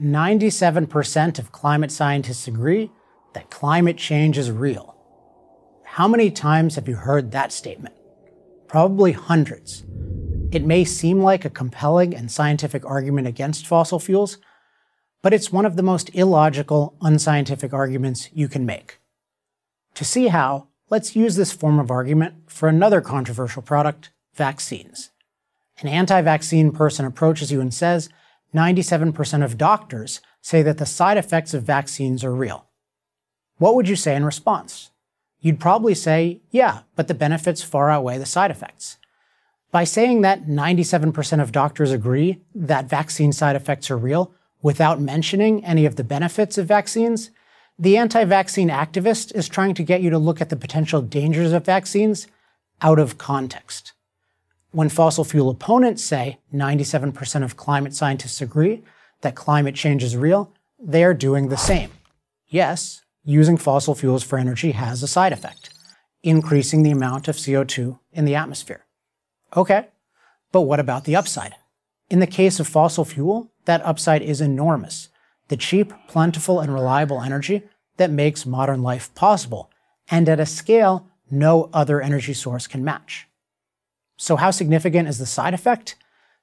97% of climate scientists agree that climate change is real. How many times have you heard that statement? Probably hundreds. It may seem like a compelling and scientific argument against fossil fuels, but it's one of the most illogical, unscientific arguments you can make. To see how, let's use this form of argument for another controversial product, vaccines. An anti vaccine person approaches you and says 97% of doctors say that the side effects of vaccines are real. What would you say in response? You'd probably say, yeah, but the benefits far outweigh the side effects. By saying that 97% of doctors agree that vaccine side effects are real without mentioning any of the benefits of vaccines, the anti vaccine activist is trying to get you to look at the potential dangers of vaccines out of context. When fossil fuel opponents say 97% of climate scientists agree that climate change is real, they are doing the same. Yes, using fossil fuels for energy has a side effect, increasing the amount of CO2 in the atmosphere. Okay, but what about the upside? In the case of fossil fuel, that upside is enormous. The cheap, plentiful, and reliable energy that makes modern life possible, and at a scale no other energy source can match. So, how significant is the side effect?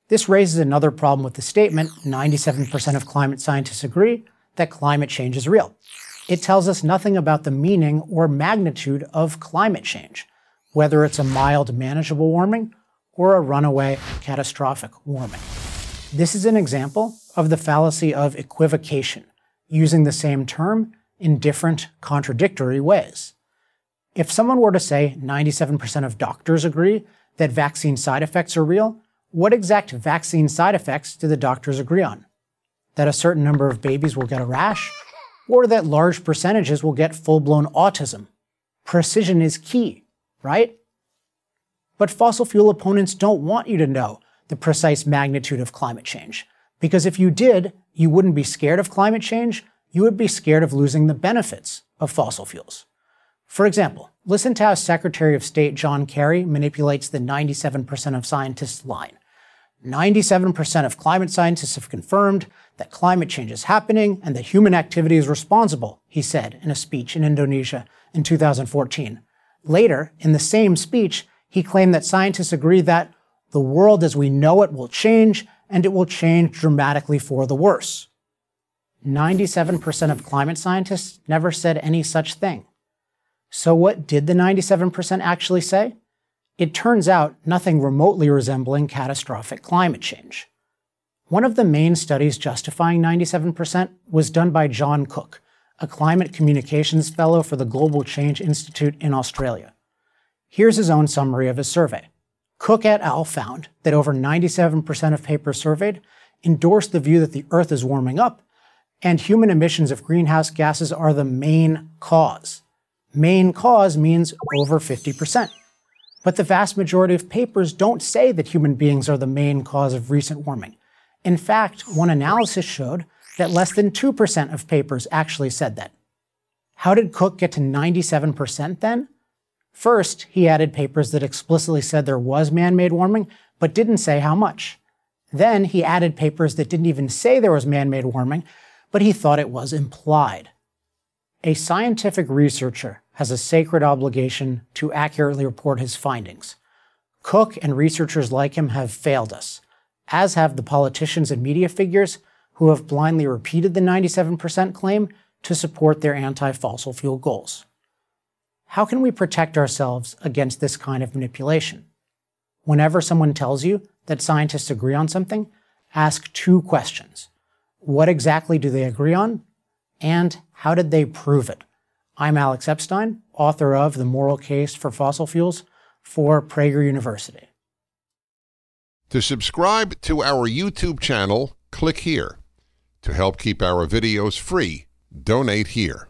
This raises another problem with the statement 97% of climate scientists agree that climate change is real. It tells us nothing about the meaning or magnitude of climate change, whether it's a mild, manageable warming or a runaway, catastrophic warming. This is an example of the fallacy of equivocation, using the same term in different, contradictory ways. If someone were to say 97% of doctors agree that vaccine side effects are real, what exact vaccine side effects do the doctors agree on? That a certain number of babies will get a rash? Or that large percentages will get full blown autism? Precision is key, right? But fossil fuel opponents don't want you to know the precise magnitude of climate change. Because if you did, you wouldn't be scared of climate change, you would be scared of losing the benefits of fossil fuels. For example, listen to how Secretary of State John Kerry manipulates the 97% of scientists line. 97% of climate scientists have confirmed that climate change is happening and that human activity is responsible, he said in a speech in Indonesia in 2014. Later, in the same speech, he claimed that scientists agree that the world as we know it will change and it will change dramatically for the worse. 97% of climate scientists never said any such thing. So, what did the 97% actually say? It turns out nothing remotely resembling catastrophic climate change. One of the main studies justifying 97% was done by John Cook, a climate communications fellow for the Global Change Institute in Australia. Here's his own summary of his survey. Cook et al. found that over 97% of papers surveyed endorsed the view that the Earth is warming up and human emissions of greenhouse gases are the main cause. Main cause means over 50%. But the vast majority of papers don't say that human beings are the main cause of recent warming. In fact, one analysis showed that less than 2% of papers actually said that. How did Cook get to 97% then? First, he added papers that explicitly said there was man made warming, but didn't say how much. Then he added papers that didn't even say there was man made warming, but he thought it was implied. A scientific researcher has a sacred obligation to accurately report his findings. Cook and researchers like him have failed us, as have the politicians and media figures who have blindly repeated the 97% claim to support their anti fossil fuel goals. How can we protect ourselves against this kind of manipulation? Whenever someone tells you that scientists agree on something, ask two questions. What exactly do they agree on? And how did they prove it? I'm Alex Epstein, author of The Moral Case for Fossil Fuels for Prager University. To subscribe to our YouTube channel, click here. To help keep our videos free, donate here.